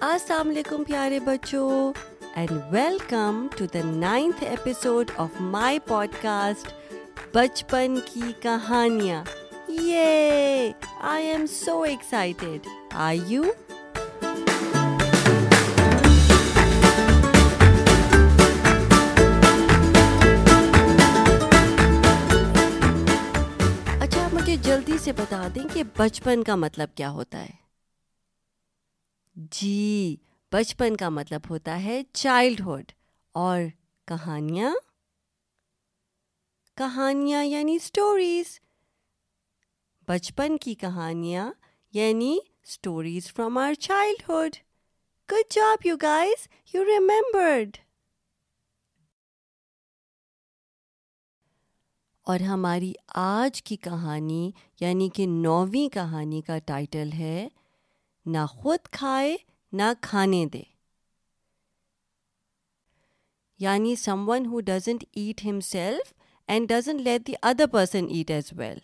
السلام علیکم پیارے بچوں and welcome to the ninth episode of my podcast بچپن کی کہانیاں یہ I am so excited I you اچھا مجھے جلدی سے بتا دیں کہ بچپن کا مطلب کیا ہوتا ہے؟ جی بچپن کا مطلب ہوتا ہے چائلڈہڈ اور کہانیاں۔ کہانیاں یعنی اسٹوریز بچپن کی کہانیاں یعنی stories from our childhood good job you guys you remembered اور ہماری آج کی کہانی یعنی کہ نویں کہانی کا ٹائٹل ہے نہ خود کھائے، نہ کھانے دے۔ یعنی someone who doesn't eat himself and doesn't let the other person eat as well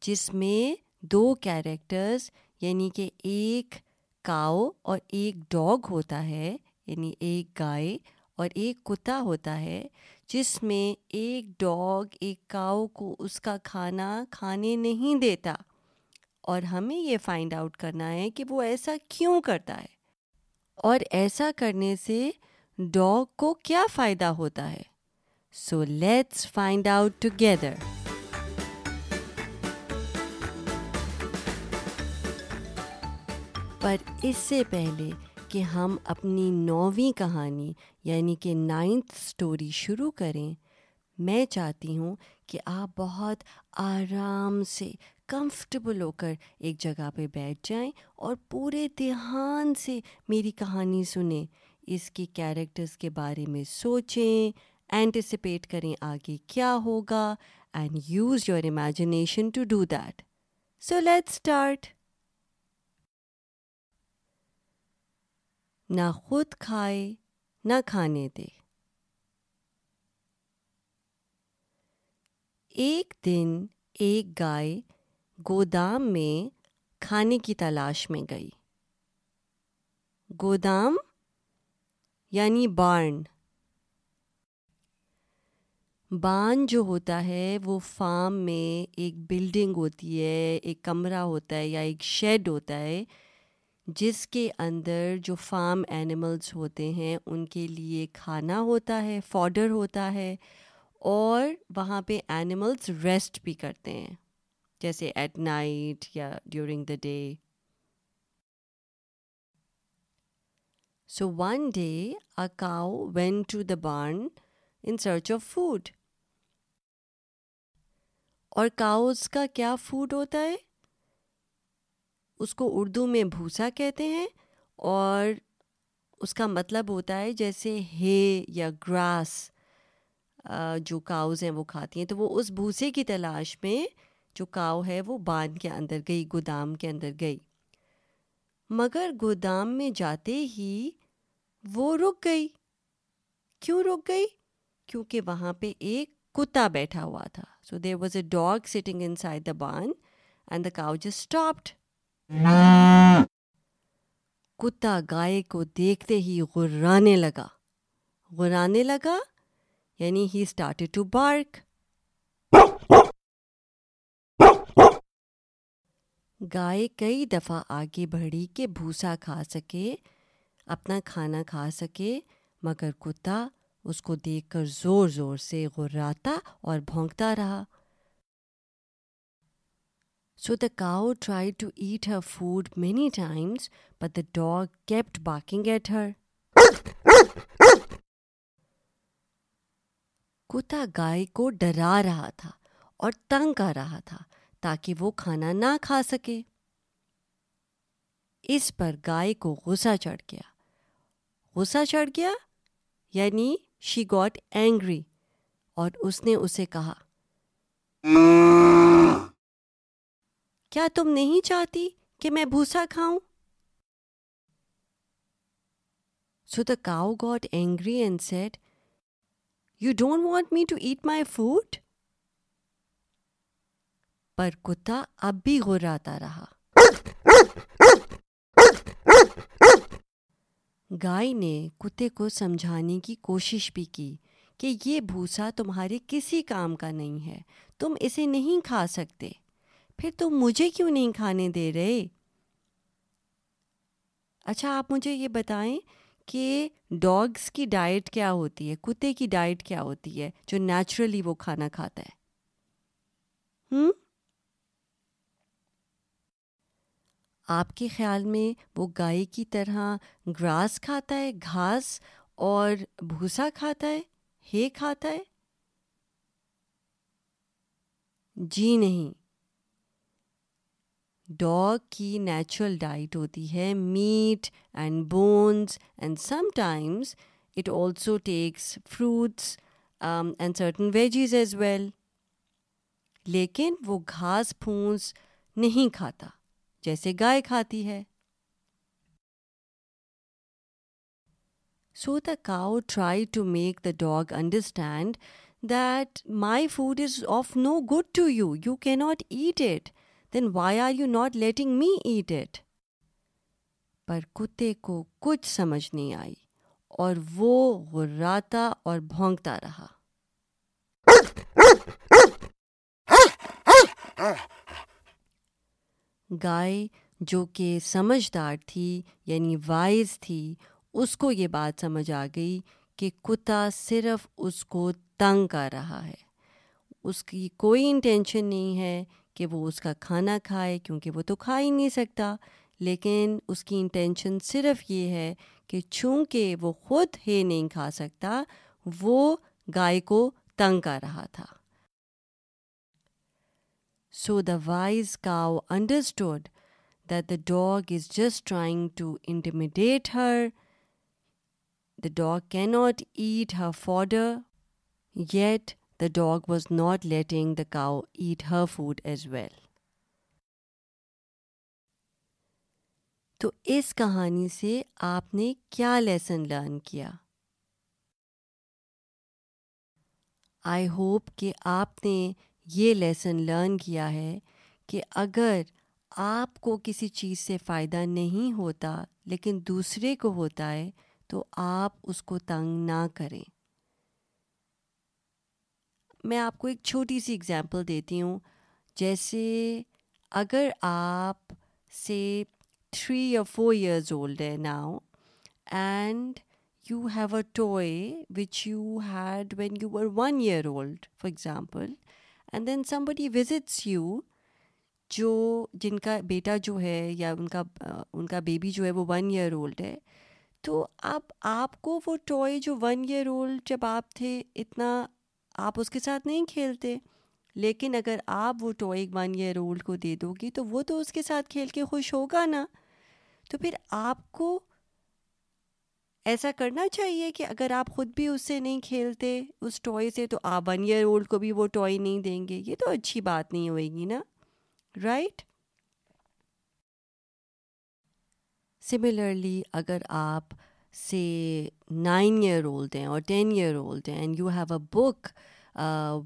جس میں دو کیریکٹرز یعنی کہ ایک کاؤ اور ایک ڈاگ ہوتا ہے یعنی ایک گائے اور ایک کتا ہوتا ہے، جس میں ایک ڈاگ ایک کاؤ کو اس کا کھانا کھانے نہیں دیتا۔ اور ہمیں یہ فائنڈ آؤٹ کرنا ہے کہ وہ ایسا کیوں کرتا ہے۔ اور ایسا کرنے سے ڈاگ کو کیا فائدہ ہوتا ہے۔ So let's find out together پر اس سے پہلے کہ ہم اپنی نویں کہانی یعنی کہ نائنتھ اسٹوری شروع کریں، میں چاہتی ہوں کہ آپ بہت آرام سے کمفرٹیبل ہو کر ایک جگہ پہ بیٹھ جائیں اور پورے دھیان سے میری کہانی سنیں اس کے کیریکٹرس کے بارے میں سوچیں اینٹیسپیٹ کریں آگے کیا ہوگا and use your imagination to do that so let start نہ خود کھائے نہ کھانے دے ایک دن ایک گائے گودام میں کھانے کی تلاش میں گئی۔ گودام یعنی بارن۔ بان جو ہوتا ہے، وہ فارم میں ایک بلڈنگ ہوتی ہے، ایک کمرہ ہوتا ہے یا ایک شیڈ ہوتا ہے، جس کے اندر جو فارم اینیملس ہوتے ہیں، ان کے لیے کھانا ہوتا ہے، فاڈر ہوتا ہے اور وہاں پہ اینیملس ریسٹ بھی کرتے ہیں۔ جیسے ایٹ نائٹ یا during the day so one day a cow went to the barn in search of food اور کاؤز کا کیا فوڈ ہوتا ہے؟ اس کو اردو میں بھوسا کہتے ہیں اور اس کا مطلب ہوتا ہے جیسے ہے یا گراس جو کاؤز ہیں وہ کھاتی ہیں۔ تو وہ اس بھوسے کی تلاش میں جو کاؤ ہے، وہ بان کے اندر گئی، گودام کے اندر گئی۔ مگر گودام میں جاتے ہی وہ رک گئی۔ کیوں رک گئی؟ کیونکہ وہاں پہ ایک کتا بیٹھا ہوا تھا۔ So there was a dog sitting inside the barn and the cow just stopped کتا گائے کو دیکھتے ہی غرانے لگا۔ غرانے لگا یعنی ہی اسٹارٹیڈ ٹو بارک گائے کئی دفعہ آگے بڑھی کہ بھوسا کھا سکے، اپنا کھانا کھا سکے، مگر کتا اس کو دیکھ کر زور زور سے غراتا اور بھونکتا رہا۔ So the cow try to eat her food many times but the dog kept barking at her کتا گائے کو ڈرا رہا تھا اور تنگ کر رہا تھا۔ تاکہ وہ کھانا نہ کھا سکے۔ اس پر گائے کو غصہ چڑھ گیا۔ غصہ چڑھ گیا؟ یعنی شی گاٹ اینگری اور اس نے اسے کہا، کیا تم نہیں چاہتی کہ میں بھوسا کھاؤں؟ So the cow got angry and said you don't want me to eat my food پر کتا اب بھی غراتا رہا۔ گائے نے کتے کو سمجھانے کی کوشش بھی کی کہ یہ بھوسا تمہارے کسی کام کا نہیں ہے، تم اسے نہیں کھا سکتے۔ پھر تم مجھے کیوں نہیں کھانے دے رہے؟ اچھا آپ مجھے یہ بتائیں کہ ڈاگس کی ڈائٹ کیا ہوتی ہے؟ کتے کی ڈائٹ کیا ہوتی ہے جو نیچرلی وہ کھانا کھاتا ہے؟ ہوں آپ کے خیال میں وہ گائے کی طرح گراس کھاتا ہے، گھاس اور بھوسا کھاتا ہے ہے کھاتا ہے؟ جی نہیں۔ ڈاگ کی نیچرل ڈائٹ ہوتی ہے، meat and bones and sometimes it also takes fruits and certain veggies as well. لیکن وہ گھاس پھونس نہیں کھاتا۔ جیسے گائے کھاتی ہے۔ So the cow try to make the dog understand that my food is of no good to you you could not eat it then why are you not letting me eat it پر کتے کو کچھ سمجھ نہیں آئی اور وہ غراتا اور بھونکتا رہا۔ گائے جو کہ سمجھدار تھی یعنی وائز تھی، اس کو یہ بات سمجھ آ گئی کہ کتا صرف اس کو تنگ کر رہا ہے۔ اس کی کوئی انٹینشن نہیں ہے کہ وہ اس کا کھانا کھائے کیونکہ وہ تو کھا ہی نہیں سکتا۔ لیکن اس کی انٹینشن صرف یہ ہے کہ چونکہ وہ خود ہے نہیں کھا سکتا، وہ گائے کو تنگ کر رہا تھا۔ So the wise cow understood that the dog is just trying to intimidate her the dog could not eat her fodder yet the dog was not letting the cow eat her food as well تو اس کہانی سے آپ نے کیا lesson learn کیا I hope کہ آپ نے یہ لیسن لرن کیا ہے کہ اگر آپ کو کسی چیز سے فائدہ نہیں ہوتا لیکن دوسرے کو ہوتا ہے، تو آپ اس کو تنگ نہ کریں۔ میں آپ کو ایک چھوٹی سی اگزامپل دیتی ہوں۔ جیسے اگر آپ سے تھری یا فور ایئرز اولڈ ہے now and you have a toy which you had when you are one year old for example and then somebody visits you جو جن کا بیٹا جو ہے یا ان کا ان کا بیبی جو ہے وہ ون ایئر اولڈ ہے تو اب آپ کو وہ ٹوائے جو ون ایئر اولڈ جب آپ تھے اتنا آپ اس کے ساتھ نہیں کھیلتے لیکن اگر آپ وہ ٹوائے ون ایئر اولڈ کو دے دو گی تو وہ تو اس کے ساتھ کھیل کے خوش ہوگا نا تو پھر آپ کو ایسا کرنا چاہیے کہ اگر آپ خود بھی اس سے نہیں کھیلتے، اس ٹوائے سے، تو آپ ون ایئر اولڈ کو بھی وہ ٹوائے نہیں دیں گے، یہ تو اچھی بات نہیں ہوئے گی نا؟ رائٹ سملرلی اگر آپ سے نائن ایئر اولڈ ہیں اور ٹین ایئر اولڈ ہیں and you have a book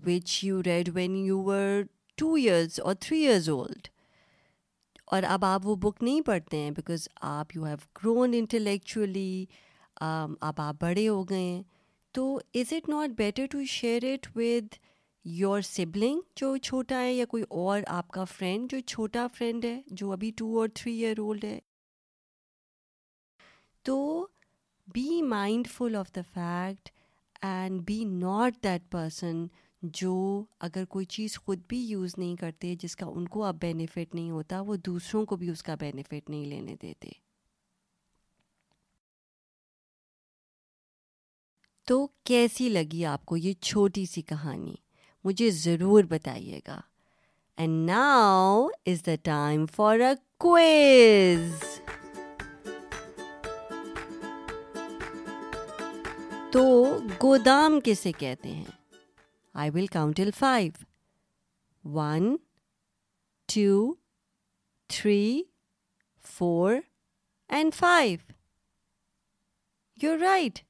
which you read when you were two years اور تھری ایئرز اولڈ اور اب آپ وہ بک نہیں پڑھتے ہیں بیکاز آپ یو ہیو گرون انٹلیکچولی اب آپ بڑے ہو گئے ہیں۔ تو is it not better to share it with your sibling جو چھوٹا ہے یا کوئی اور آپ کا فرینڈ جو چھوٹا فرینڈ ہے جو ابھی ٹو اور تھری ایئر اولڈ ہے؟ تو be mindful of the fact and be not that person جو اگر کوئی چیز خود بھی یوز نہیں کرتے جس کا ان کو اب بینیفٹ نہیں ہوتا وہ دوسروں کو بھی اس کا بینیفٹ نہیں لینے دیتے۔ تو کیسی لگی آپ کو یہ چھوٹی سی کہانی؟ مجھے ضرور بتائیے گا۔ And now is the time for a quiz تو گودام کسے کہتے ہیں؟ I will count till five one two three four and five you right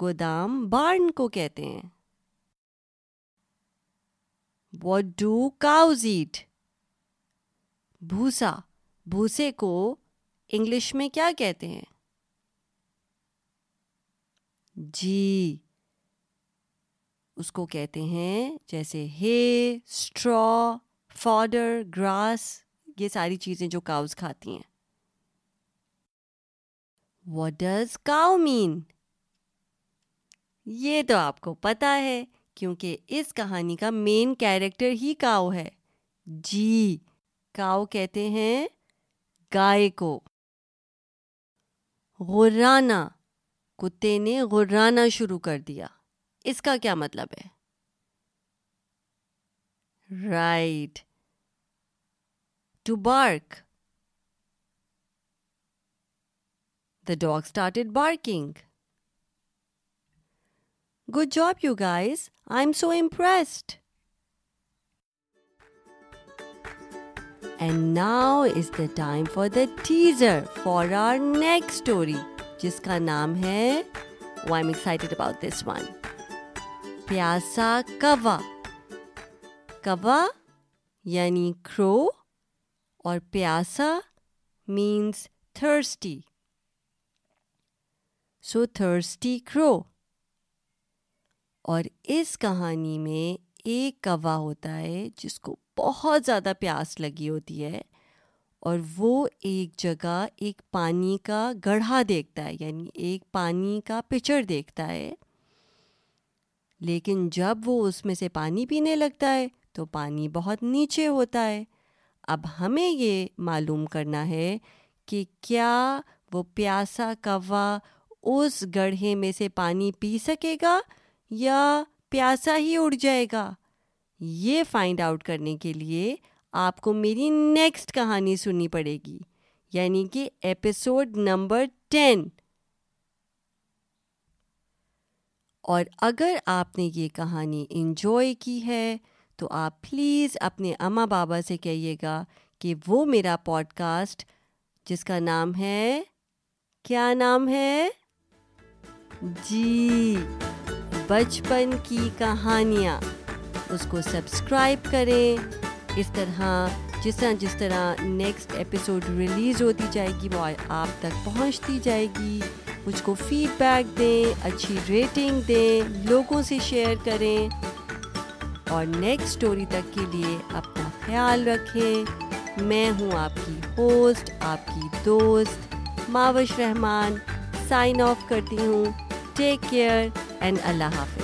گودام بارن کو کہتے ہیں۔ واٹ ڈو کاؤز ایٹ بھوسا، بھوسے کو انگلش میں کیا کہتے ہیں؟ جی اس کو کہتے ہیں جیسے ہے اسٹرا فاڈر گراس یہ ساری چیزیں جو کاؤز کھاتی ہیں۔ واٹ ڈز کاؤ مین یہ تو آپ کو پتا ہے کیونکہ اس کہانی کا مین کیریکٹر ہی کاؤ ہے۔ جی کاؤ کہتے ہیں گائے کو غرانا کتے نے غرانا شروع کر دیا۔ اس کا کیا مطلب ہے؟ Right to bark the dog started barking good job you guys I am so impressed and now is the time for the teaser for our next story جس کا نام ہے why I'm excited about this one پیاسا کوا کوا یعنی کرو اور پیاسا مینس تھرسٹی سو تھرسٹی کرو اور اس کہانی میں ایک کوا ہوتا ہے جس کو بہت زیادہ پیاس لگی ہوتی ہے اور وہ ایک جگہ ایک پانی کا گڑھا دیکھتا ہے یعنی ایک پانی کا پچڑ دیکھتا ہے۔ لیکن جب وہ اس میں سے پانی پینے لگتا ہے تو پانی بہت نیچے ہوتا ہے۔ اب ہمیں یہ معلوم کرنا ہے کہ کیا وہ پیاسا کوا اس گڑھے میں سے پانی پی سکے گا یا پیاسا ہی اڑ جائے گا۔ یہ فائنڈ آؤٹ کرنے کے لیے آپ کو میری نیکسٹ کہانی سننی پڑے گی یعنی کہ ایپیسوڈ نمبر ٹین اور اگر آپ نے یہ کہانی انجوائے کی ہے، تو آپ پلیز اپنے اماں بابا سے کہیے گا کہ وہ میرا پوڈ کاسٹ جس کا نام ہے، کیا نام ہے؟ جی۔ بچپن کی کہانیاں۔ اس کو سبسکرائب کریں۔ اس طرح جس طرح جس طرح نیکسٹ ایپیسوڈ ریلیز ہوتی جائے گی، وہ آپ تک پہنچتی جائے گی۔ مجھ کو فیڈ بیک دیں، اچھی ریٹنگ دیں، لوگوں سے شیئر کریں۔ اور نیکسٹ اسٹوری تک کے لیے اپنا خیال رکھیں۔ میں ہوں آپ کی ہوسٹ آپ کی دوست، ماوش رحمان۔ سائن آف کرتی ہوں۔ ٹیک کیئر اینڈ اللہ حافظ